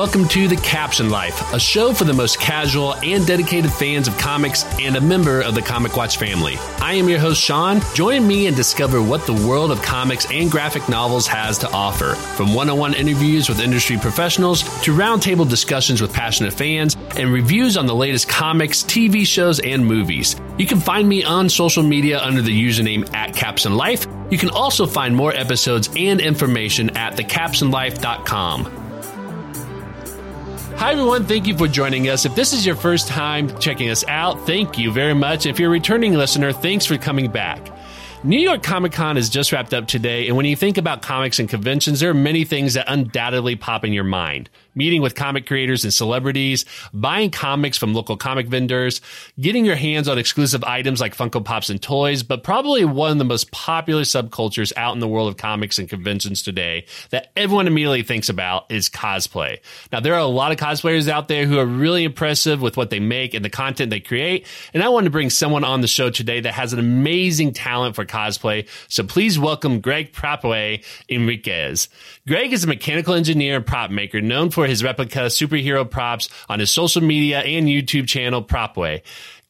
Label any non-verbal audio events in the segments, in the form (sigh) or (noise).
Welcome to The Captioned Life, a show for the most casual and dedicated fans of comics and a member of the Comic Watch family. I am your host, Sean. Join me and discover what the world of comics and graphic novels has to offer. From one on one interviews with industry professionals to roundtable discussions with passionate fans and reviews on the latest comics, TV shows, and movies. You can find me on social media under the username at Caption Life. You can also find more episodes and information at thecaptionedlife.com. Hi, everyone. Thank you for joining us. If this is your first time checking us out, thank you very much. If you're a returning listener, thanks for coming back. New York Comic Con is just wrapped up today, and when you think about comics and conventions, there are many things that undoubtedly pop in your mind. Meeting with comic creators and celebrities, buying comics from local comic vendors, getting your hands on exclusive items like Funko Pops and toys, but probably one of the most popular subcultures out in the world of comics and conventions today that everyone immediately thinks about is cosplay. Now, there are a lot of cosplayers out there who are really impressive with what they make and the content they create, and I wanted to bring someone on the show today that has an amazing talent for cosplay. So please welcome Greg PropWay Enriquez. Greg is a mechanical engineer and prop maker known for his replica superhero props on his social media and YouTube channel PropWay.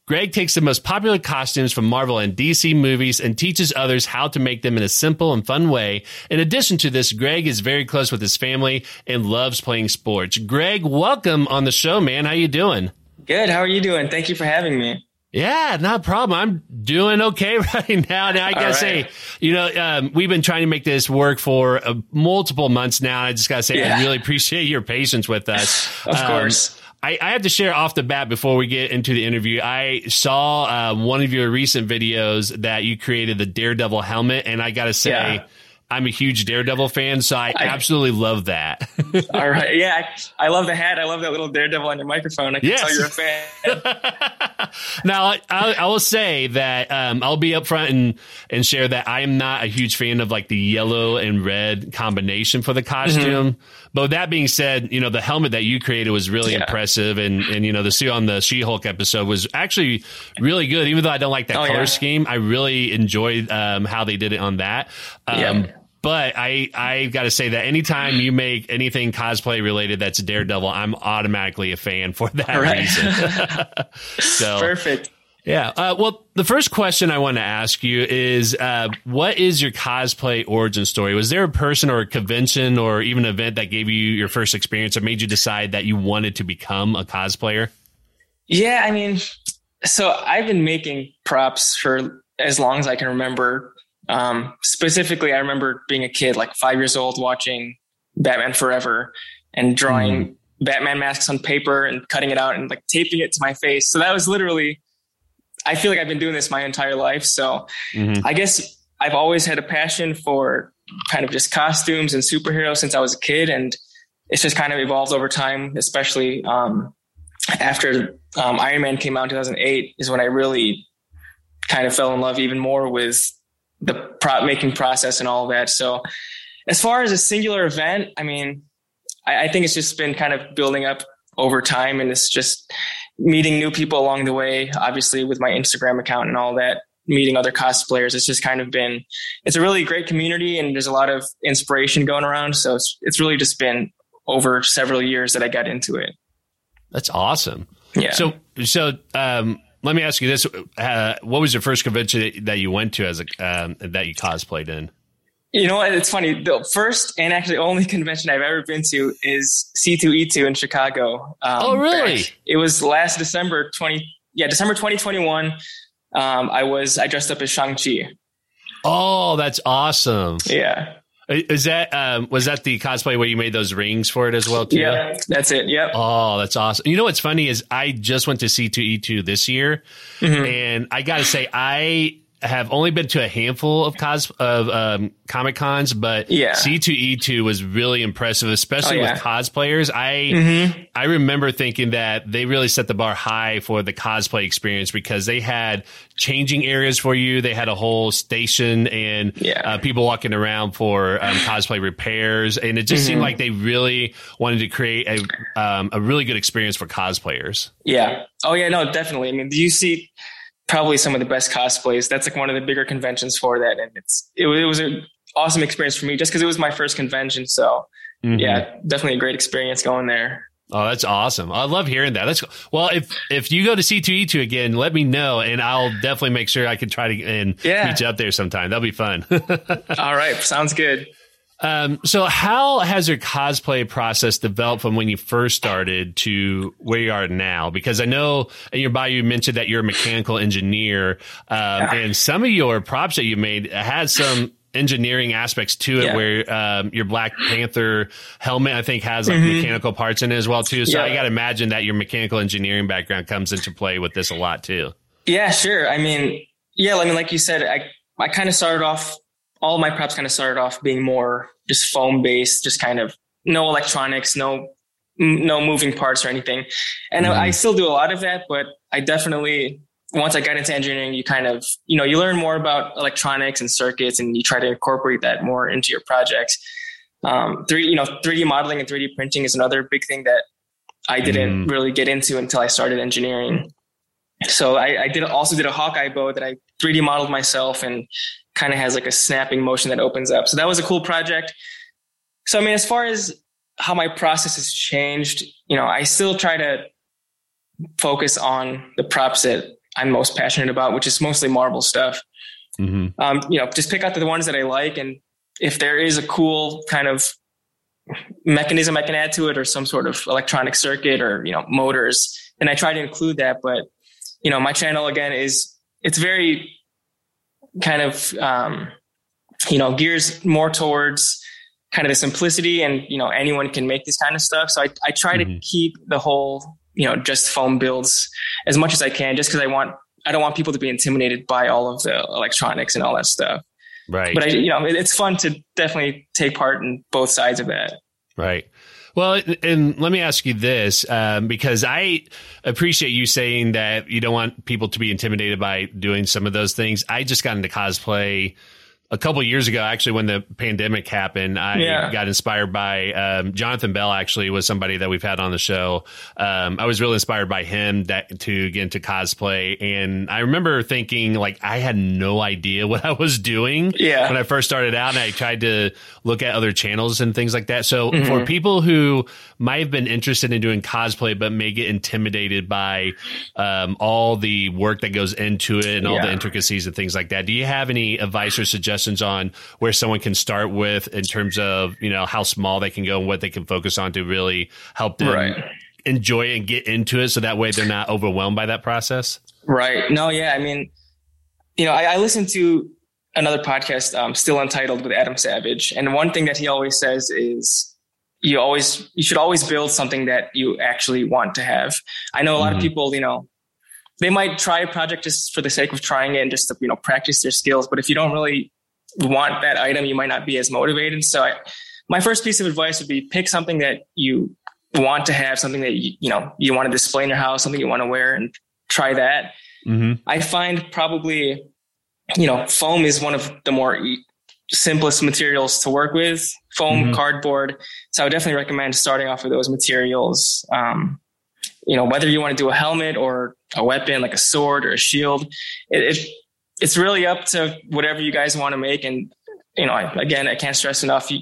Greg takes the most popular costumes from Marvel and DC movies and teaches others how to make them in a simple and fun way. In addition to this, Greg is very close with his family and loves playing sports. Greg, welcome on the show, man. How you doing? Good. How are you doing? Thank you for having me. Yeah, not a problem. I'm doing okay (laughs) right now. Now I gotta right. say, you know, um, we've been trying to make this work for uh, multiple months now. I just gotta say, yeah. I really appreciate your patience with us. (laughs) of um, course. I, I, have to share off the bat before we get into the interview. I saw uh, one of your recent videos that you created the Daredevil helmet, and I gotta say. Yeah I'm a huge Daredevil fan, so I, I absolutely love that. (laughs) all right. Yeah. I, I, love the hat. I love that little Daredevil on your microphone. I can yes. tell you're a fan. (laughs) now, I, I, will say that um, I'll be upfront and, and share that I am not a huge fan of like the yellow and red combination for the costume. Mm-hmm. But that being said, you know, the helmet that you created was really yeah. impressive. And, and, you know, the suit on the She Hulk episode was actually really good. Even though I don't like that oh, color yeah. scheme, I really enjoyed um, how they did it on that. Um, yeah but I I got to say that anytime you make anything cosplay related that's Daredevil, I'm automatically a fan for that right. reason. (laughs) so perfect. Yeah. Uh, well, the first question I want to ask you is, uh, what is your cosplay origin story? Was there a person or a convention or even an event that gave you your first experience or made you decide that you wanted to become a cosplayer? Yeah, I mean, so I've been making props for as long as I can remember. Um, specifically, I remember being a kid, like five years old, watching Batman Forever and drawing mm-hmm. Batman masks on paper and cutting it out and like taping it to my face. So that was literally, I feel like I've been doing this my entire life. So mm-hmm. I guess I've always had a passion for kind of just costumes and superheroes since I was a kid. And it's just kind of evolved over time, especially um, after um, Iron Man came out in 2008 is when I really kind of fell in love even more with the prop making process and all of that. So as far as a singular event, I mean, I, I think it's just been kind of building up over time and it's just meeting new people along the way, obviously with my Instagram account and all that, meeting other cosplayers. It's just kind of been, it's a really great community and there's a lot of inspiration going around. So it's, it's really just been over several years that I got into it. That's awesome. Yeah. So, so, um, let me ask you this: uh, What was your first convention that you went to as a um, that you cosplayed in? You know what? It's funny. The first and actually only convention I've ever been to is C2E2 in Chicago. Um, oh, really? It was last December twenty. Yeah, December twenty twenty one. Um, I was I dressed up as Shang-Chi. Oh, that's awesome! Yeah. Is that um, was that the cosplay where you made those rings for it as well too? Yeah, that's it. Yep. Oh, that's awesome. You know what's funny is I just went to C2E2 this year, mm-hmm. and I got to say I have only been to a handful of cos of um, comic cons, but yeah. C2E2 was really impressive, especially oh, yeah. with cosplayers. I mm-hmm. I remember thinking that they really set the bar high for the cosplay experience because they had changing areas for you. They had a whole station and yeah. uh, people walking around for um, cosplay repairs, and it just mm-hmm. seemed like they really wanted to create a um, a really good experience for cosplayers. Yeah. Oh yeah. No, definitely. I mean, do you see? Probably some of the best cosplays. That's like one of the bigger conventions for that, and it's it, it was an awesome experience for me just because it was my first convention. So mm-hmm. yeah, definitely a great experience going there. Oh, that's awesome! I love hearing that. That's well. If if you go to C two E two again, let me know, and I'll definitely make sure I can try to and yeah. you up there sometime. That'll be fun. (laughs) All right, sounds good. Um, so, how has your cosplay process developed from when you first started to where you are now? Because I know in your bio you mentioned that you're a mechanical engineer, um, yeah. and some of your props that you made had some engineering aspects to it yeah. where um, your Black Panther helmet I think has like mm-hmm. mechanical parts in it as well too. So yeah. I got to imagine that your mechanical engineering background comes into play with this a lot too. Yeah, sure. I mean, yeah, I mean, like you said, I I kind of started off. All my preps kind of started off being more just foam based, just kind of no electronics, no no moving parts or anything. And mm-hmm. I still do a lot of that, but I definitely once I got into engineering, you kind of, you know, you learn more about electronics and circuits and you try to incorporate that more into your projects. Um, three, you know, 3D modeling and 3D printing is another big thing that I didn't mm. really get into until I started engineering. So I, I, did also did a Hawkeye bow that I 3D modeled myself and kind of has like a snapping motion that opens up. So that was a cool project. So I mean, as far as how my process has changed, you know, I still try to focus on the props that I'm most passionate about, which is mostly Marvel stuff. Mm-hmm. Um, you know, just pick out the ones that I like, and if there is a cool kind of mechanism I can add to it, or some sort of electronic circuit, or you know, motors, then I try to include that. But you know, my channel again is it's very kind of um, you know gears more towards kind of the simplicity and you know anyone can make this kind of stuff so i, I try mm-hmm. to keep the whole you know just foam builds as much as I can, just because I want I don't want people to be intimidated by all of the electronics and all that stuff. Right. But I, you know, it's fun to definitely take part in both sides of that. Right. Well, and let me ask you this, um, because I appreciate you saying that you don't want people to be intimidated by doing some of those things. I just got into cosplay a couple years ago, actually, when the pandemic happened, I yeah. got inspired by um, Jonathan Bell. Actually, was somebody that we've had on the show. Um, I was really inspired by him that, to get into cosplay, and I remember thinking like I had no idea (laughs) what I was doing. Yeah. when I first started out, and I tried to look at other channels and things like that. So mm-hmm. for people who might have been interested in doing cosplay, but may get intimidated by um, all the work that goes into it and all the intricacies and things like that, do you have any advice or suggestions? Suggestions on where someone can start with in terms of you know how small they can go and what they can focus on to really help them right. enjoy and get into it, so that way they're not overwhelmed by that process. Right. No. Yeah. I mean, you know, I, I listened to another podcast, um, still untitled with Adam Savage, and one thing that he always says is you always you should always build something that you actually want to have. I know a lot mm-hmm. of people, you know, they might try a project just for the sake of trying it and just to you know practice their skills. But if you don't really want that item, you might not be as motivated. So I, my first piece of advice would be pick something that you want to have, something that you, you know, you want to display in your house, something you want to wear and try that. Mm-hmm. I find probably, you know, foam is one of the more simplest materials to work with foam, mm-hmm. cardboard. So I would definitely recommend starting off with those materials. Um, you know, whether you want to do a helmet or a weapon like a sword or a shield, it, it it's really up to whatever you guys want to make. And, you know, again, I can't stress enough. You,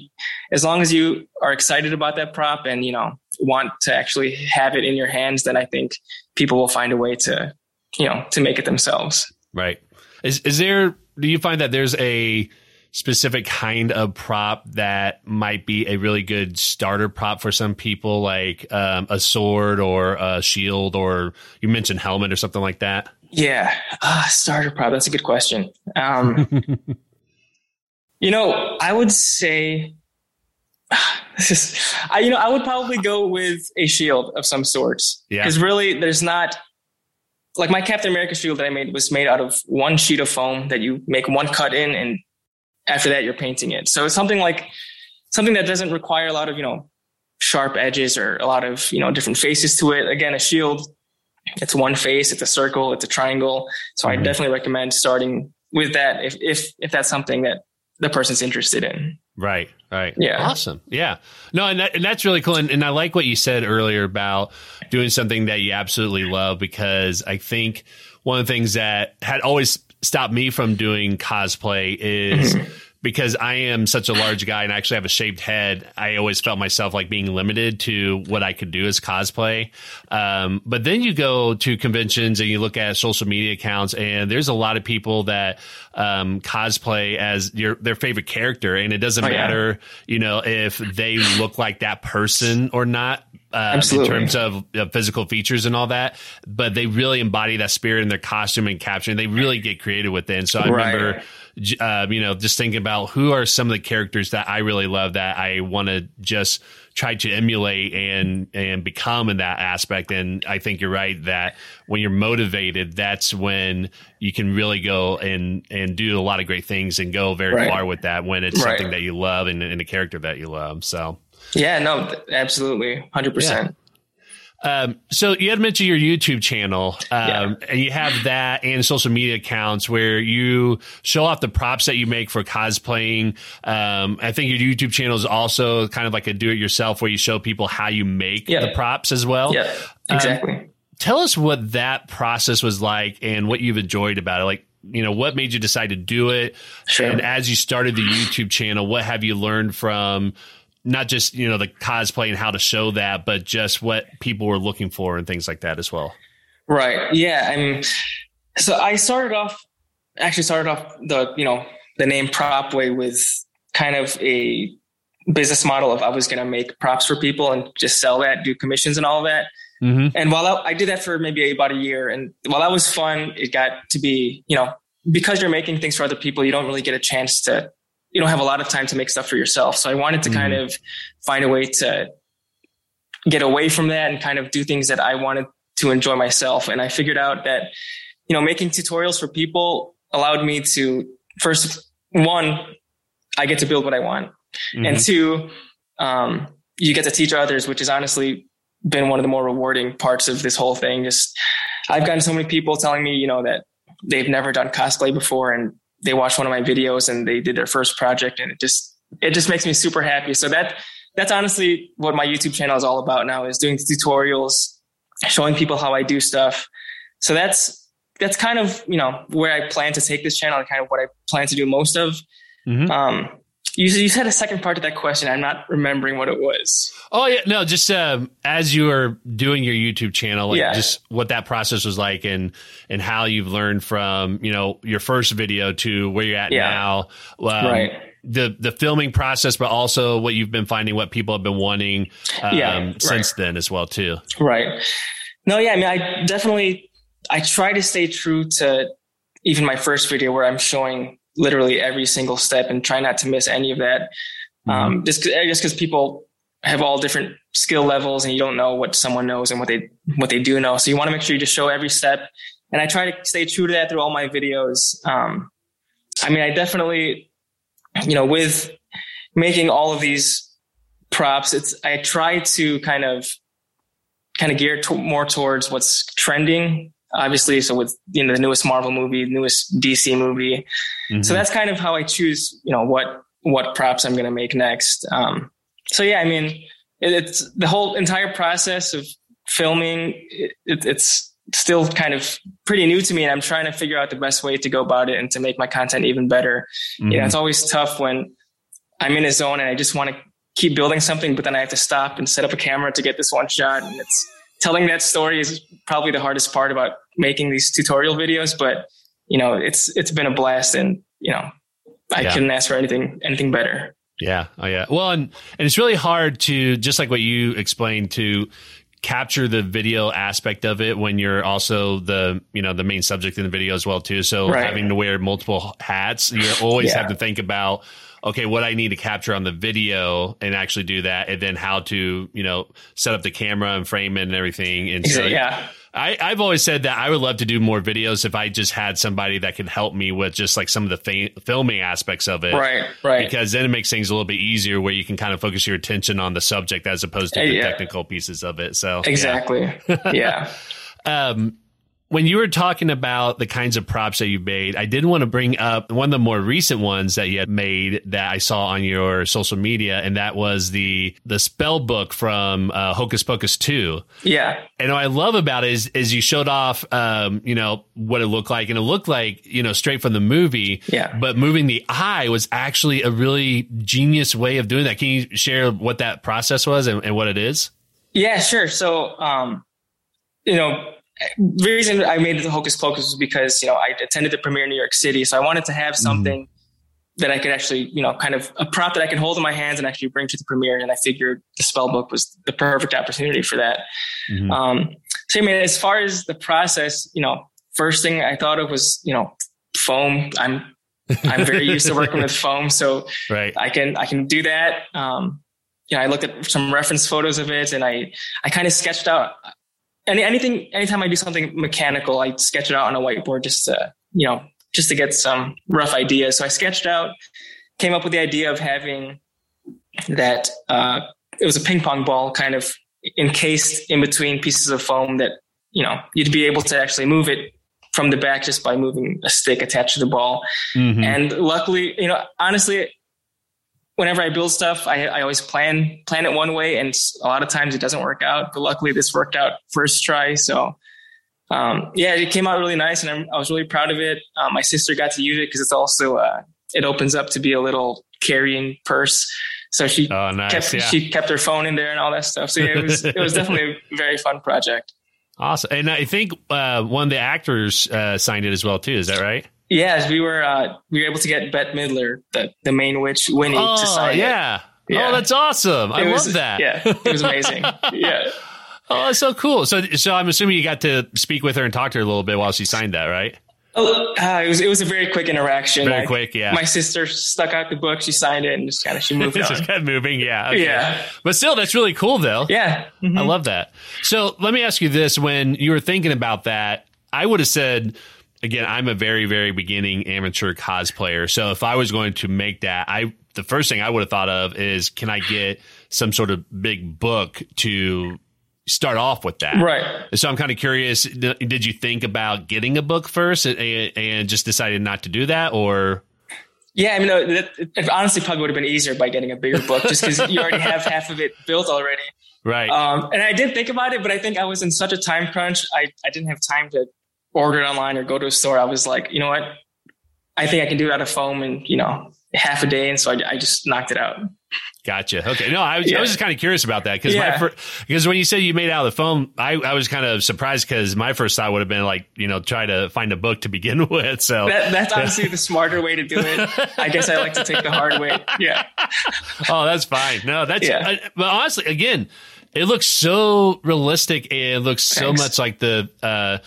as long as you are excited about that prop and, you know, want to actually have it in your hands, then I think people will find a way to, you know, to make it themselves. Right. Is, is there, do you find that there's a, specific kind of prop that might be a really good starter prop for some people, like um, a sword or a shield, or you mentioned helmet or something like that? Yeah, uh, starter prop. That's a good question. Um, you know, I would say (sighs) this is, I, you know, I would probably go with a shield of some sorts. Yeah. Because really, there's not like my Captain America shield that I made was made out of one sheet of foam that you make one cut in, and after that you're painting it. So it's something like something that doesn't require a lot of you know sharp edges or a lot of you know different faces to it. Again, a shield it's one face, it's a circle, it's a triangle. So mm-hmm. I definitely recommend starting with that if if if that's something that the person's interested in. Right, right. Yeah. Awesome. Yeah. No, and, that, and that's really cool. And, and, I like what you said earlier about doing something that you absolutely love because I think one of the things that had always stopped me from doing cosplay is. Because I am such a large guy and I actually have a shaved head, I always felt myself like being limited to what I could do as cosplay. Um, but then you go to conventions and you look at social media accounts, and there's a lot of people that um, cosplay as your their favorite character, and it doesn't oh, matter, yeah. you know, if they look like that person or not. Uh, in terms of uh, physical features and all that, but they really embody that spirit in their costume and caption. They really get creative with it. And so I right. remember uh, you know, just thinking about who are some of the characters that I really love that I want to just try to emulate and and become in that aspect. And I think you're right that when you're motivated, that's when you can really go and and do a lot of great things and go very right. far with that when it's right. something that you love and, and a character that you love. So. Yeah, no, absolutely, hundred yeah. percent. Um, so you had mentioned your YouTube channel, um, yeah. and you have that and social media accounts where you show off the props that you make for cosplaying. Um, I think your YouTube channel is also kind of like a do-it-yourself where you show people how you make yeah. the props as well. Yeah, um, exactly. tell us what that process was like and what you've enjoyed about it. Like, you know, what made you decide to do it? Sure. And as you started the YouTube channel, what have you learned from not just you know the cosplay and how to show that, but just what people were looking for and things like that as well. Right. Yeah. I mean, so I started off actually started off the you know the name PropWay with kind of a business model of I was going to make props for people and just sell that, do commissions and all that. Mm-hmm. And while I, I, did that for maybe about a year, and while that was fun, it got to be you know because you're making things for other people, you don't really get a chance to you don't have a lot of time to make stuff for yourself. So I wanted to mm-hmm. kind of find a way to get away from that and kind of do things that I wanted to enjoy myself. And I figured out that, you know, making tutorials for people allowed me to first, one, I get to build what I want. Mm-hmm. And two, um, you get to teach others, which has honestly been one of the more rewarding parts of this whole thing. Just, I've gotten so many people telling me, you know, that they've never done cosplay before and they watched one of my videos and they did their first project and it just it just makes me super happy. So that that's honestly what my youtube channel is all about now is doing tutorials showing people how i do stuff. So that's that's kind of you know where i plan to take this channel and kind of what i plan to do most of. Mm-hmm. um, you, you said a second part to that question. I'm not remembering what it was. Oh yeah, no, just um, as you were doing your YouTube channel, like yeah. just what that process was like, and and how you've learned from you know your first video to where you're at yeah. now. Um, right. The the filming process, but also what you've been finding, what people have been wanting um, yeah, since then as well too. Right. No, yeah, I mean, I definitely I try to stay true to even my first video where I'm showing literally every single step and try not to miss any of that. Mm-hmm. Um, just I guess because people have all different skill levels and you don't know what someone knows and what they what they do know. So you want to make sure you just show every step. And I try to stay true to that through all my videos. Um, I mean, I definitely, you know, with making all of these props, it's I try to kind of kind of gear to, more towards what's trending obviously. So with you know the newest Marvel movie, newest DC movie, mm-hmm. so that's kind of how I choose. You know what what props I'm going to make next. Um, so yeah, I mean, it, it's the whole entire process of filming. It, it, it's still kind of pretty new to me, and I'm trying to figure out the best way to go about it and to make my content even better. Mm-hmm. You know, it's always tough when I'm in a zone and I just want to keep building something, but then I have to stop and set up a camera to get this one shot, and it's telling that story is probably the hardest part about making these tutorial videos, but you know, it's it's been a blast and you know, I yeah. couldn't ask for anything anything better. Yeah. Oh yeah. Well, and and it's really hard to just like what you explained to capture the video aspect of it when you're also the you know the main subject in the video as well too so right. having to wear multiple hats you always yeah. have to think about okay, what I need to capture on the video and actually do that, and then how to, you know, set up the camera and frame it and everything. And so, yeah. I, I've always said that I would love to do more videos if I just had somebody that could help me with just like some of the fa- filming aspects of it. Right, right. Because then it makes things a little bit easier where you can kind of focus your attention on the subject as opposed to the yeah. technical pieces of it. So exactly, yeah. yeah. (laughs) um, when you were talking about the kinds of props that you made, I did want to bring up one of the more recent ones that you had made that I saw on your social media, and that was the the spell book from uh, Hocus Pocus two. Yeah, and what I love about it is is you showed off, um, you know, what it looked like, and it looked like you know straight from the movie. Yeah, but moving the eye was actually a really genius way of doing that. Can you share what that process was and, and what it is? Yeah, sure. So, um, you know reason I made it the Hocus Pocus was because you know I attended the premiere in New York City, so I wanted to have mm-hmm. something mm-hmm. that I could actually you know kind of a prop that I could hold in my hands and actually bring to the premiere. And I figured the spell book was the perfect opportunity for that. Mm-hmm. Um, so I mean, as far as the process, you know, first thing I thought of was you know foam. I'm I'm very used to working with (laughs) foam, so right. I can I can do that. Um, you know, I looked at some reference photos of it, and I I kind of sketched out any, anything, anytime I do something mechanical, I sketch it out on a whiteboard just to, you know, just to get some rough ideas. So I sketched out, came up with the idea of having that, uh, it was a ping pong ball kind of encased in between pieces of foam that, you know, you'd be able to actually move it from the back just by moving a stick attached to the ball. Mm-hmm. And luckily, you know, honestly, whenever I build stuff, I, I always plan plan it one way, and a lot of times it doesn't work out. But luckily, this worked out first try. So um, yeah, it came out really nice, and I'm, i was really proud of it. Um, my sister got to use it because it's also uh, it opens up to be a little carrying purse. So she oh, nice. kept yeah. she kept her phone in there and all that stuff. So yeah, it was it was definitely a very fun project. (laughs) Awesome, and I think uh, one of the actors uh, signed it as well too. Is that right? Yes, we were uh, we were able to get Bette Midler, the the main witch, Winnie, oh, to sign yeah. it. Yeah. Oh, that's awesome! I was, love that. Yeah, it was amazing. (laughs) yeah. Oh, that's so cool. So, so I'm assuming you got to speak with her and talk to her a little bit while she signed that, right? Oh, uh, it was it was a very quick interaction. Very quick, yeah. My sister stuck out the book, she signed it, and just kind of she moved (laughs) just kept moving, yeah, okay. yeah. But still, that's really cool, though. Yeah, mm-hmm. I love that. So let me ask you this: When you were thinking about that, I would have said again, I'm a very, very beginning amateur cosplayer. So if I was going to make that, I the first thing I would have thought of is can I get some sort of big book to start off with that? Right. So I'm kind of curious. Did you think about getting a book first and, and just decided not to do that, or? Yeah, I mean, it, it honestly probably would have been easier by getting a bigger book, just because you already have half of it built already. Right. Um, and I did think about it, but I think I was in such a time crunch. I, I didn't have time to order it online or go to a store, I was like, you know what? I think I can do it out of foam in, you know, half a day. And so I, I just knocked it out. Gotcha. Okay. No, I was, yeah. I was just kind of curious about that because yeah. my because when you said you made it out of the foam, I, I was kind of surprised because my first thought would have been like, you know, try to find a book to begin (laughs) with. So that, that's honestly the (laughs) smarter way to do it. I guess I like to take the hard way. Yeah. (laughs) oh, that's fine. No, that's, yeah. uh, but honestly, again, it looks so realistic and it looks so much like the, uh,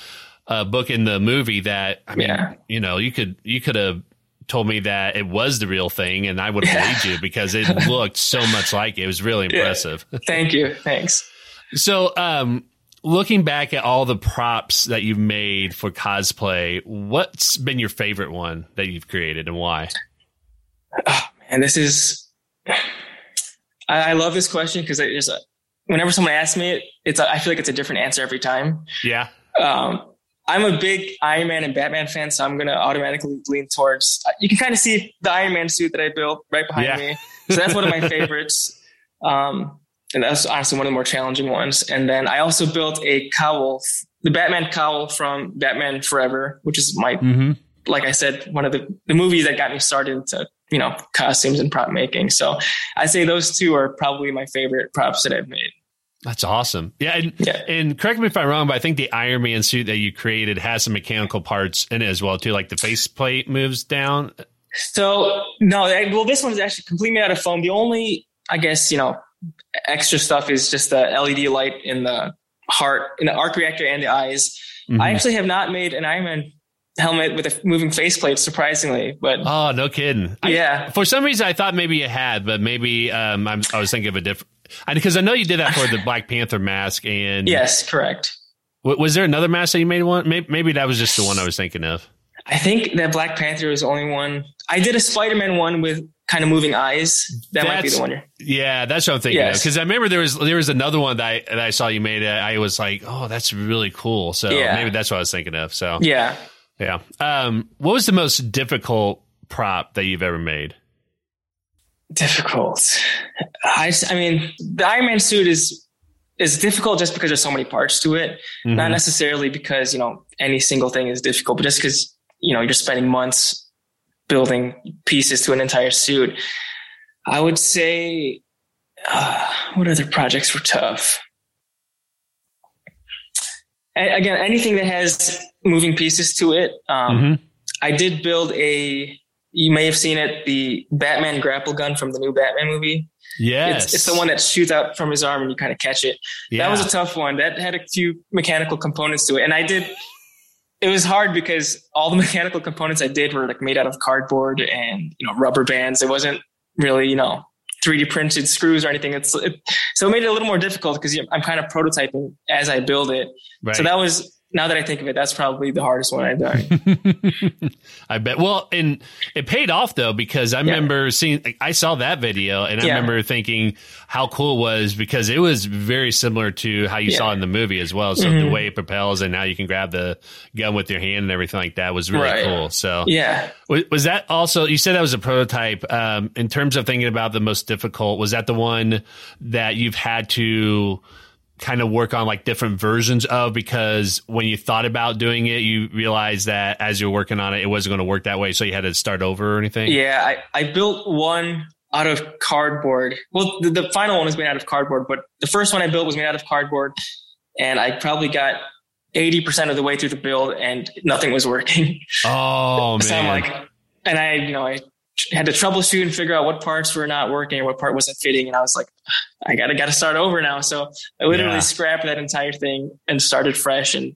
uh, book in the movie that I mean, yeah. you know, you could you could have told me that it was the real thing, and I would have yeah. believed you (laughs) because it looked so much like it. it was really impressive. Yeah. (laughs) Thank you. Thanks. So, um, looking back at all the props that you've made for cosplay, what's been your favorite one that you've created and why? Oh, man, this is. I, I love this question because there's a, whenever someone asks me it, it's I feel like it's a different answer every time. Yeah. Um, I'm a big Iron Man and Batman fan, so I'm going to automatically lean towards. You can kind of see the Iron Man suit that I built right behind yeah. me. So that's one of my (laughs) favorites. Um, and that's honestly one of the more challenging ones. And then I also built a cowl, the Batman cowl from Batman Forever, which is my, mm-hmm. like I said, one of the, the movies that got me started into, you know, costumes and prop making. So I say those two are probably my favorite props that I've made. That's awesome. Yeah and, yeah. and correct me if I'm wrong, but I think the Iron Man suit that you created has some mechanical parts in it as well, too. Like the faceplate moves down. So, no, well, this one is actually completely out of foam. The only, I guess, you know, extra stuff is just the LED light in the heart, in the arc reactor and the eyes. Mm-hmm. I actually have not made an Iron Man helmet with a moving faceplate, surprisingly. But oh, no kidding! Yeah. I, for some reason, I thought maybe you had, but maybe um, i was thinking of a different because I, know you did that for the (laughs) Black Panther mask, and yes, correct. W- was there another mask that you made one? Maybe, maybe that was just the one I was thinking of. I think that Black Panther was the only one. I did a Spider Man one with kind of moving eyes. That might be the one. Yeah, that's what I'm thinking Yes. Because I remember there was there was another one that I, that I saw you made. I was like, oh, that's really cool. So Yeah. maybe that's what I was thinking of. So yeah. yeah. Um, what was the most difficult prop that you've ever made? Difficult. I, I mean, the Iron Man suit is is difficult just because there's so many parts to it. Not Mhm. necessarily because you know any single thing is difficult, but just because you know you're spending months building pieces to an entire suit. I would say, uh, what other projects were tough? Again, anything that has moving pieces to it. Um, Mhm. I did build a. You may have seen it, the Batman grapple gun from the new Batman movie. Yes, It's, it's the one that shoots out from his arm and you kind of catch it. Yeah. That was a tough one. That had a few mechanical components to it, and I did. It was hard because all the (laughs) mechanical components I did were like made out of cardboard and you know rubber bands. It wasn't really you know 3D printed screws or anything. It's it, so it made it a little more difficult because I'm kind of prototyping as I build it. right. So that was now that I think of it, that's probably the hardest one I've done. (laughs) I bet. Well, and it paid off though because I remember seeing. like, I saw that video and I Yeah. remember thinking how cool it was because it was very similar to how you Yeah. saw in the movie as well. So the Mhm. way it propels and now you can grab the gun with your hand and everything like that was really Right. cool. So yeah. was, was that also? You said that was a prototype. Um, in terms of thinking about the most difficult, was that the one that you've had to? Kind of work on like different versions of because when you thought about doing it you realized that as you're working on it it wasn't going to work that way so you had to start over or anything Yeah, I, I built one out of cardboard. Well, the, the final one was made out of cardboard, but the first one I built was made out of cardboard. And I probably got 80% of the way through the build and nothing was working. oh man (laughs) so I'm like, and I, you know, I had to troubleshoot and figure out what parts were not working or what part wasn't fitting. And I was like, I gotta, gotta start over now. So I literally Yeah. scrapped that entire thing and started fresh. And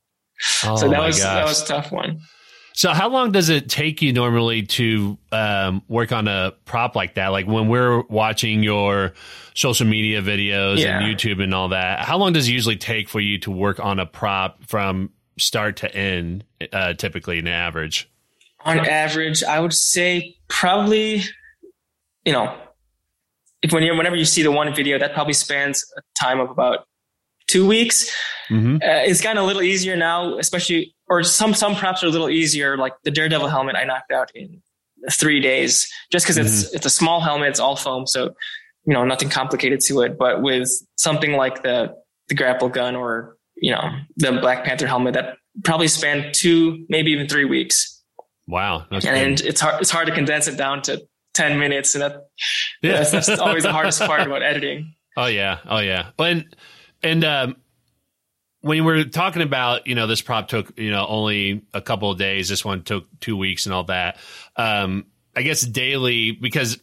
oh so that was, that was a tough one. so how long does it take you normally to um, work on a prop like that like when we're watching your social media videos Yeah. and youtube and all that how long does it usually take for you to work on a prop from start to end uh, typically an average on average, I would say probably, you know, if when you whenever you see the one video, that probably spans a time of about two weeks. mm-hmm. Uh, it's gotten a little easier now, especially, or some some props are a little easier. Like the Daredevil helmet, I knocked out in three days, just because it's it's a small helmet, it's all foam, so you know nothing complicated to it. But with something like the the grapple gun or you know the Black Panther helmet, that probably spanned two, maybe even three weeks wow and it's hard it's hard to condense it down to 10 minutes and that Yeah. that's, that's (laughs) always the hardest part about editing Oh yeah, oh yeah. And and um, when we're talking about you know this prop took you know only a couple of days, this one took two weeks and all that. Um, I guess daily because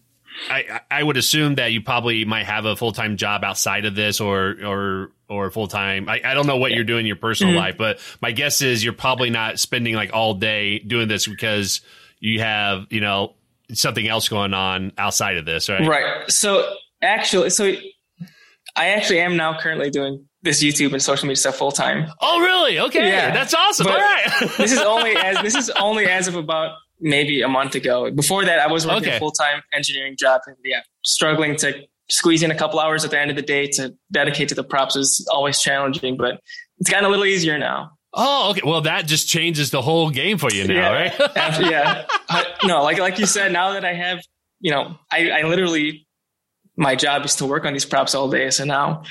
I I would assume that you probably might have a full time job outside of this or or or full time. I, I don't know what you're doing in your personal Mhm. life, but my guess is you're probably not spending like all day doing this because you have you know something else going on outside of this, right? right so actually so i actually am now currently doing this youtube and social media stuff full time Oh, really? Okay, Yeah. that's awesome. But All right. (laughs) this is only as this is only as of about maybe a month ago before that i was working Okay. a full-time engineering job and yeah struggling to squeeze in a couple hours at the end of the day to dedicate to the props is always challenging but it's gotten a little easier now oh, okay. Well, that just changes the whole game for you now, yeah. right? (laughs) After- yeah. I- no, like like you said, now that I have, you know, I, I literally my job is to work on these props all day. So now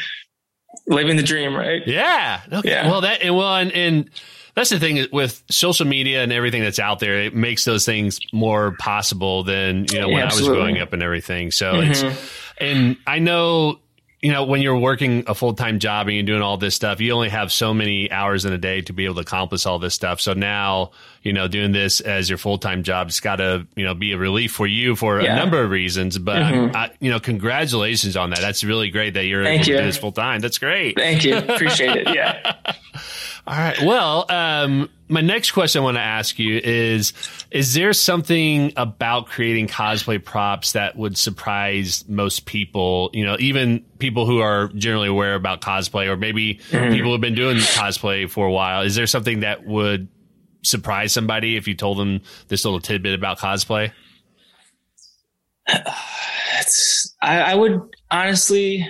living the dream, right? yeah. Okay. Yeah. Well, that and well, and, and that's the thing with social media and everything that's out there. It makes those things more possible than you know when Yeah, I was growing up and everything. So Mhm. it's and I know. You know, when you're working a full time job and you're doing all this stuff, you only have so many hours in a day to be able to accomplish all this stuff. So now, you know, doing this as your full time job, it's got to, you know, be a relief for you for a number of reasons. But, Mhm. I, you know, congratulations on that. That's really great that you're Thank able you. to do this full time. That's great. Thank you. (laughs) Appreciate it. Yeah. All right. Well, um, my next question I want to ask you is: Is there something about creating cosplay props that would surprise most people? You know, even people who are generally aware about cosplay, or maybe mm-hmm. people who've been doing cosplay for a while. Is there something that would surprise somebody if you told them this little tidbit about cosplay? (sighs) It's, I, I would honestly,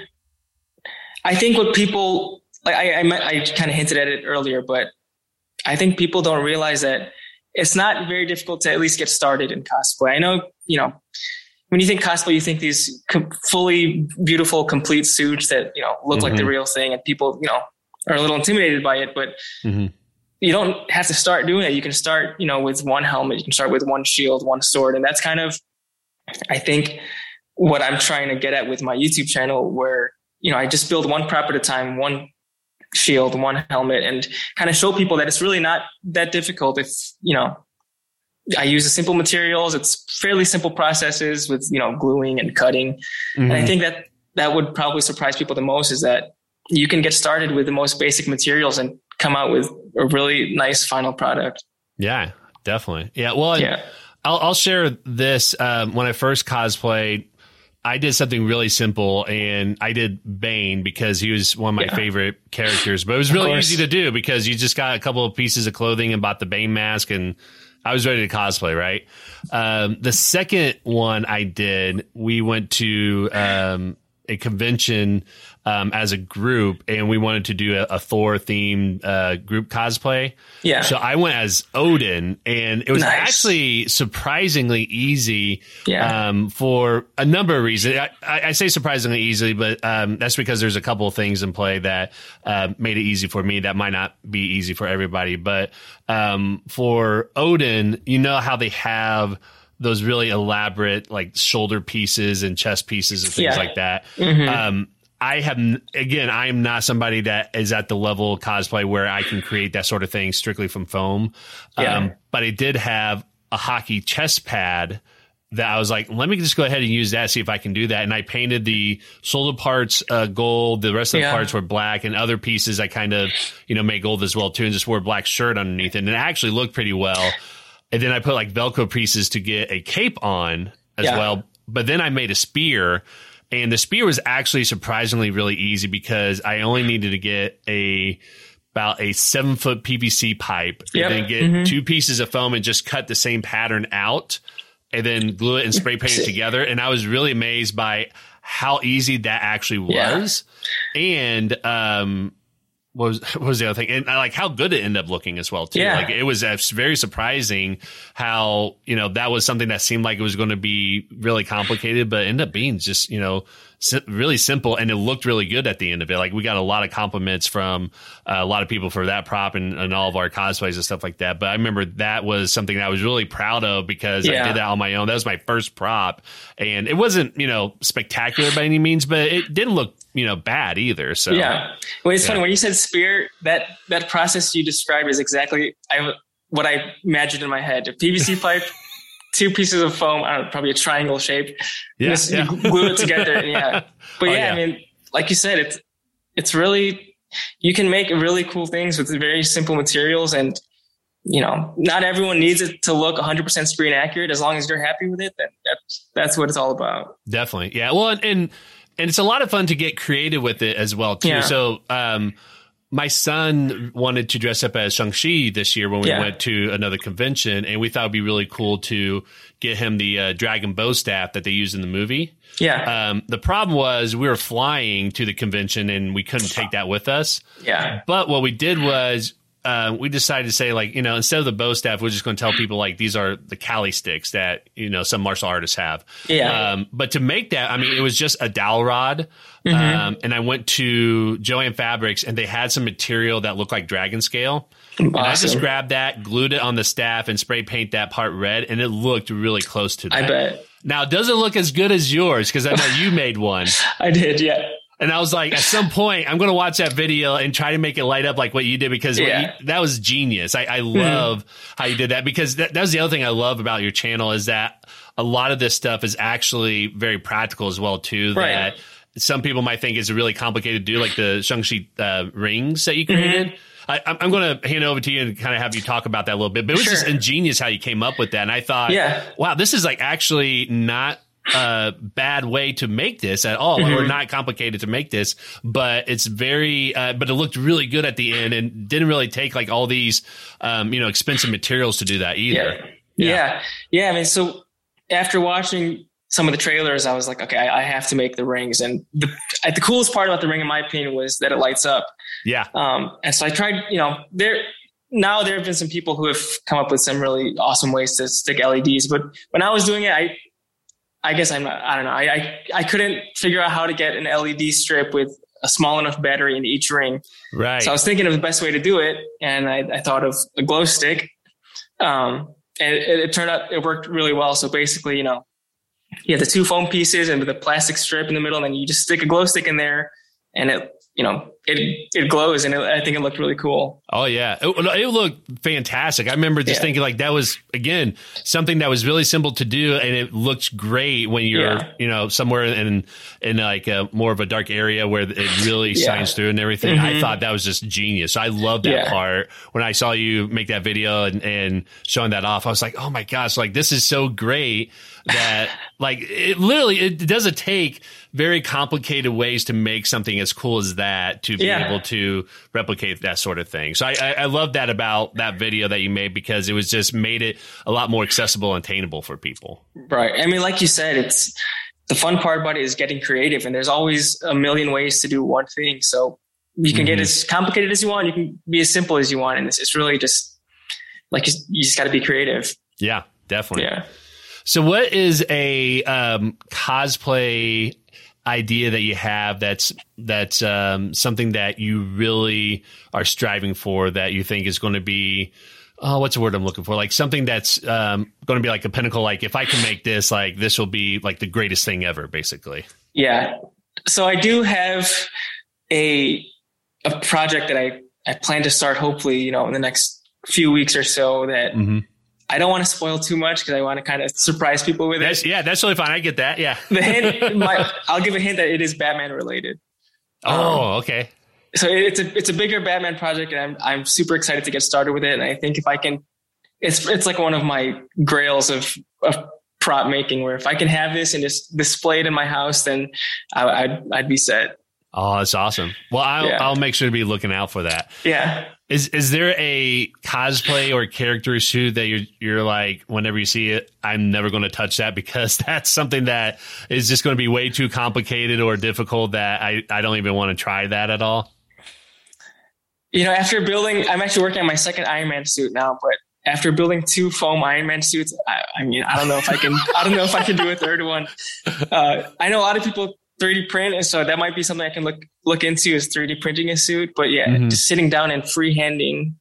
I think what people like, I, I, I kind of hinted at it earlier, but I think people don't realize that it's not very difficult to at least get started in cosplay. I know, you know, when you think cosplay, you think these com- fully beautiful, complete suits that, you know, look mm-hmm. like the mm-hmm. real thing and people, you know, are a little intimidated by it, but mm-hmm. you don't have to start doing it. You can start, you know, with one helmet, you can start with one shield, one sword. And that's kind of, I think, what I'm trying to get at with my YouTube channel, where, you know, I just build one prop at a time, one shield, one helmet, and kind of show people that it's really not that difficult if, you know, I use the simple materials. It's fairly simple processes with, you know, gluing and cutting. Mm-hmm. And I mm-hmm. think that that would probably surprise people the most is that you can get started with the most basic materials and come out with a really nice final product. Yeah, definitely. Yeah. Well, yeah. I'll, I'll share this. Um, when I first cosplayed, I did something really simple and I did Bane because he was one of my yeah. favorite characters, but it was really easy to do because you just got a couple of pieces of clothing and bought the Bane mask and I was ready to cosplay, right? Um, the second one I did, we went to um, a convention um, as a group, and we wanted to do a, a Thor themed uh, group cosplay. Yeah. So I went as Odin, and it was nice. actually surprisingly easy. Yeah. Um, for a number of reasons. I, I say surprisingly easy, but um, that's because there's a couple of things in play that uh, made it easy for me. That might not be easy for everybody, but um, for Odin, you know how they have those really elaborate like shoulder pieces and chest pieces and things yeah. like that. Mm-hmm. Um, I have again, I am not somebody that is at the level of cosplay where I can create that sort of thing strictly from foam. Yeah. Um, but I did have a hockey chest pad that I was like, let me just go ahead and use that, see if I can do that. And I painted the shoulder parts uh, gold, the rest of the parts were black, and other pieces I kind of, you know, made gold as well too, and just wore a black shirt underneath it. And it actually looked pretty well. And then I put like Velcro pieces to get a cape on as yeah. well. But then I made a spear and the spear was actually surprisingly really easy because I only needed to get a about a seven foot PVC pipe yep. and then get mm-hmm. two pieces of foam and just cut the same pattern out and then glue it and spray paint it together. And I was really amazed by how easy that actually was. Yeah. And um, what was (laughs) what was the other thing? And I like how good it ended up looking as well too. Yeah. Like it was uh, very surprising how you know that was something that seemed like it was going to be really complicated, but ended up being just you know really simple and it looked really good at the end of it. Like we got a lot of compliments from uh, a lot of people for that prop and, and, all of our cosplays and stuff like that. But I remember that was something that I was really proud of because yeah. I did that on my own. That was my first prop and it wasn't, you know, spectacular by any means, but it didn't look, you know, bad either. So yeah. Well, it's yeah. funny when you said spear, that, that process you described is exactly I, what I imagined in my head. A PVC pipe two pieces of foam, I don't know, probably a triangle shape. Yeah, just, yeah. You glue it together. And yeah. (laughs) But oh, yeah, yeah, I mean, like you said, it's, it's really, you can make really cool things with very simple materials and, you know, not everyone needs it to look 100% screen accurate. As long as you're happy with it, then that's, that's what it's all about. Definitely. Yeah. Well, and, and it's a lot of fun to get creative with it as well, too. Yeah. So, um, my son wanted to dress up as Shang-Chi this year when we yeah. went to another convention, and we thought it'd be really cool to get him the uh, dragon bow staff that they use in the movie. Yeah. Um, the problem was we were flying to the convention and we couldn't take that with us. Yeah. But what we did was uh, we decided to say like you know instead of the bow staff we're just going to tell people like these are the kali sticks that you know some martial artists have. Yeah. Um, but to make that i mean it was just a dowel rod. Mm-hmm. um, and i went to joann fabrics and they had some material that looked like dragon scale. Awesome. and i just grabbed that glued it on the staff and spray paint that part red and it looked really close to that. i bet. Now it doesn't look as good as yours? Because i know you made one. (laughs) I did yeah and I was like, at some (laughs) point, I'm going to watch that video and try to make it light up like what you did because yeah. you, that was genius. I, I hmm. love how you did that because that, that was the other thing I love about your channel is that a lot of this stuff is actually very practical as well too. Right. That some people might think is really complicated to do, like the Shang-Chi uh, rings that you mm-hmm. created. Mm-hmm. I, am going to hand over to you and kind of have you talk about that a little bit. But it was sure. just ingenious how you came up with that. And I thought, yeah. wow, this is like actually not a bad way to make this at all mm-hmm. or not complicated to make this but it's very uh, but it looked really good at the end and didn't really take like all these um, you know expensive materials to do that either yeah. yeah yeah yeah i mean so after watching some of the trailers, I was like, okay, I, I have to make the rings. And the, the coolest part about the ring, in my opinion, was that it lights up. Yeah. Um, and so I tried, you know, there, now there have been some people who have come up with some really awesome ways to stick LEDs, but when I was doing it, I, I guess I'm not, I don't know. I, I, I couldn't figure out how to get an LED strip with a small enough battery in each ring. Right. So I was thinking of the best way to do it. And I, I thought of a glow stick. Um, and it, it, turned out it worked really well. So basically, you know, you have the two foam pieces and the plastic strip in the middle, and then you just stick a glow stick in there and it you know it it glows and it, I think it looked really cool. Oh yeah, it, it looked fantastic. I remember just yeah. thinking like that was again something that was really simple to do and it looks great when you're yeah. you know somewhere in in like a, more of a dark area where it really yeah. shines through and everything. Mm-hmm. I thought that was just genius. I love that part when I saw you make that video and, and showing that off. I was like, oh my gosh, like this is so great that like it literally it doesn't take very complicated ways to make something as cool as that to be yeah. able to replicate that sort of thing. So I, I, I love that about that video that you made because it was just made it a lot more accessible and attainable for people. Right. I mean, like you said, it's the fun part about it is getting creative, and there's always a million ways to do one thing. So you can mm-hmm. get as complicated as you want. You can be as simple as you want, and it's, it's really just like you, you just got to be creative. Yeah, definitely. Yeah. So, what is a um, cosplay idea that you have that's that's um, something that you really are striving for that you think is going to be oh what's the word i'm looking for? Like something that's um, going to be like a pinnacle like if i can make this like this will be like the greatest thing ever basically. Yeah. So i do have a a project that i i plan to start hopefully you know in the next few weeks or so that mm-hmm. I don't want to spoil too much because I want to kind of surprise people with that's, it. Yeah, that's really fine. I get that. Yeah. the hint, (laughs) my, I'll give a hint that it is Batman related. Oh, um, okay. So it's a it's a bigger Batman project, and I'm I'm super excited to get started with it. And I think if I can, it's it's like one of my grails of of prop making, where if I can have this and just display it in my house, then I, I'd I'd be set. Oh, that's awesome. Well, I'll, yeah. I'll make sure to be looking out for that. Yeah. Is is there a cosplay or character suit that you're you're like whenever you see it, I'm never going to touch that because (laughs) that's something that is just going to be way too complicated or difficult that I I don't even want to try that at all. You know, after building, I'm actually working on my second Iron Man suit now, but after building two foam Iron Man suits, I, I mean, I don't know if I can. I don't know if I can do a third one. Uh, I know a lot of people 3D print, and so that might be something I can look look into is 3D printing a suit. But yeah, mm-hmm. just sitting down and freehanding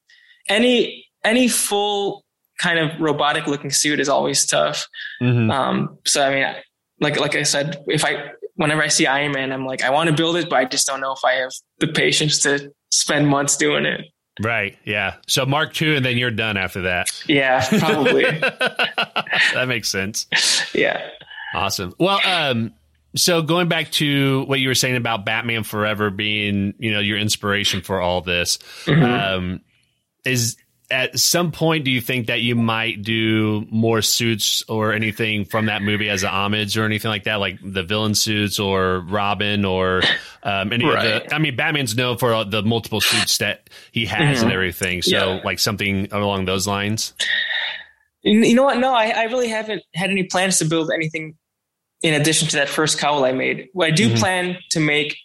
any any full kind of robotic looking suit is always tough. Mm-hmm. Um, so I mean, like like I said, if I whenever I see Iron Man, I'm like, I want to build it, but I just don't know if I have the patience to spend months doing it. Right. Yeah. So Mark two, and then you're done after that. Yeah, probably. (laughs) that makes sense. (laughs) Yeah. Awesome. Well, um, so going back to what you were saying about Batman Forever being, you know, your inspiration for all this, mm-hmm. um, is at some point do you think that you might do more suits or anything from that movie as an homage or anything like that, like the villain suits or Robin or um, any right. of the? I mean, Batman's known for the multiple suits that he has mm-hmm. and everything. So, yeah. like something along those lines. You know what? No, I, I really haven't had any plans to build anything in addition to that first cowl I made. What I do mm-hmm. plan to make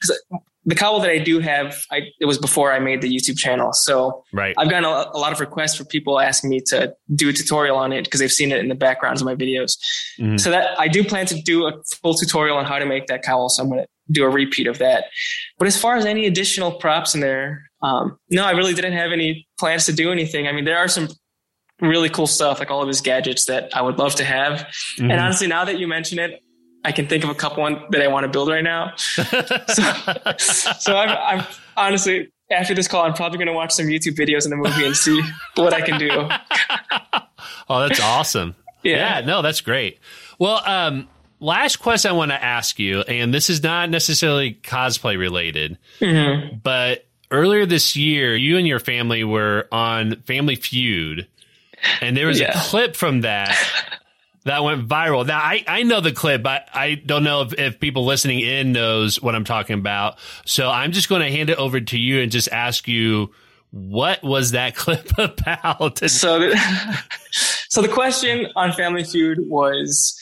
the cowl that I do have, I, it was before I made the YouTube channel. So right. I've gotten a, a lot of requests for people asking me to do a tutorial on it because they've seen it in the backgrounds of my videos. Mm-hmm. So that I do plan to do a full tutorial on how to make that cowl. So I'm going to do a repeat of that. But as far as any additional props in there, um, no, I really didn't have any plans to do anything. I mean, there are some really cool stuff, like all of his gadgets that I would love to have. Mm-hmm. And honestly, now that you mention it, I can think of a couple one that I want to build right now. (laughs) so, so I'm, I'm, honestly after this call, I'm probably going to watch some YouTube videos in the movie and see what I can do. (laughs) oh, that's awesome! Yeah. yeah, no, that's great. Well, um, last question I want to ask you, and this is not necessarily cosplay related, mm-hmm. but earlier this year, you and your family were on Family Feud, and there was yeah. a clip from that (laughs) that went viral. Now I, I know the clip, but I don't know if, if people listening in knows what I'm talking about. So I'm just going to hand it over to you and just ask you what was that (laughs) clip about? so, the, (laughs) so the question on Family Feud was,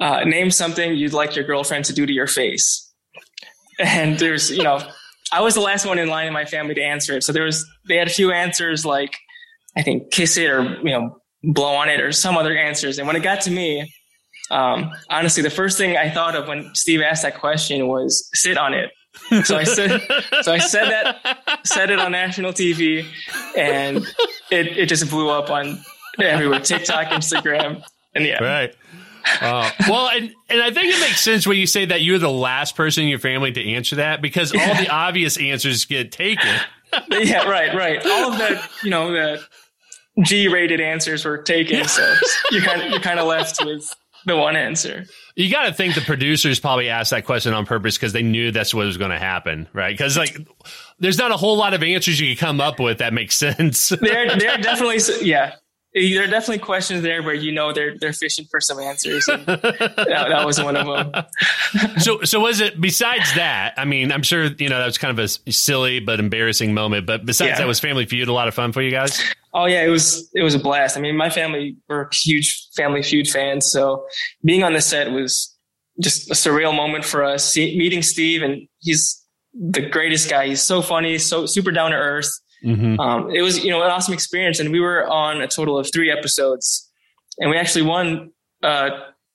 uh, name something you'd like your girlfriend to do to your face. And there's, you know, I was the last one in line in my family to answer it. So there was, they had a few answers like, I think kiss it or, you know, blow on it or some other answers. And when it got to me, um, honestly, the first thing I thought of when Steve asked that question was sit on it. So I said, so I said that, said it on national TV, and it, it just blew up on everywhere, TikTok, Instagram, and yeah, right. Uh, well, and, and I think it makes sense when you say that you're the last person in your family to answer that because all the obvious answers get taken. (laughs) yeah, right, right. All of the, you know, the G-rated answers were taken, so (laughs) you kind of you're kind of left with the one answer. You got to think the producers probably asked that question on purpose because they knew that's what was going to happen, right? Because like, there's not a whole lot of answers you can come up with that makes (laughs) sense. they're they're definitely yeah. There are definitely questions there where you know they're they're fishing for some answers. that, that was one of them. (laughs) so so was it besides that? I mean, I'm sure you know that was kind of a silly but embarrassing moment. But besides yeah. that, was Family Feud a lot of fun for you guys? Oh yeah, it was it was a blast. I mean, my family were huge Family Feud fans, so being on the set was just a surreal moment for us. See, meeting Steve, and he's the greatest guy. He's so funny, so super down to earth. Mm-hmm. Um, it was you know an awesome experience, and we were on a total of three episodes, and we actually won uh,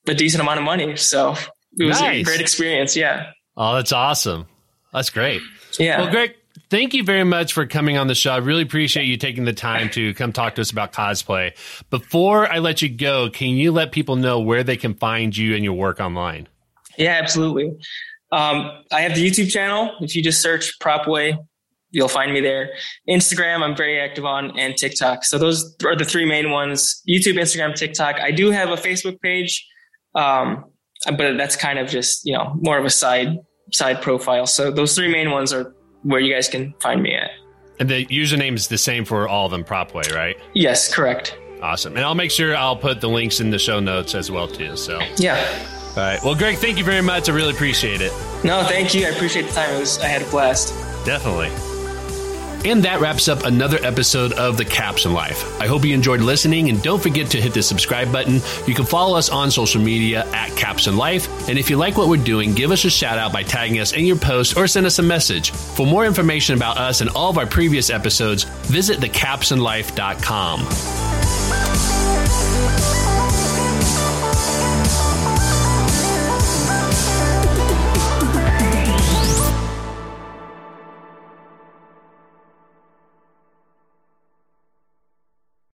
a decent amount of money. So it was nice. a great experience. Yeah. Oh, that's awesome. That's great. Yeah. Well, Greg, thank you very much for coming on the show. I really appreciate you taking the time to come talk to us about cosplay. Before I let you go, can you let people know where they can find you and your work online? Yeah, absolutely. Um, I have the YouTube channel. If you just search PropWay, you'll find me there. Instagram, I'm very active on, and TikTok. So those are the three main ones: YouTube, Instagram, TikTok. I do have a Facebook page, um, but that's kind of just you know more of a side side profile. So those three main ones are where you guys can find me at. And the username is the same for all of them, PropWay, right? Yes, correct. Awesome. And I'll make sure I'll put the links in the show notes as well too. So yeah. All right. Well, Greg, thank you very much. I really appreciate it. No, thank you. I appreciate the time. It was I had a blast. Definitely. And that wraps up another episode of The Captioned Life. I hope you enjoyed listening and don't forget to hit the subscribe button. You can follow us on social media at Caption Life. And if you like what we're doing, give us a shout out by tagging us in your post or send us a message. For more information about us and all of our previous episodes, visit thecaptionedlife.com.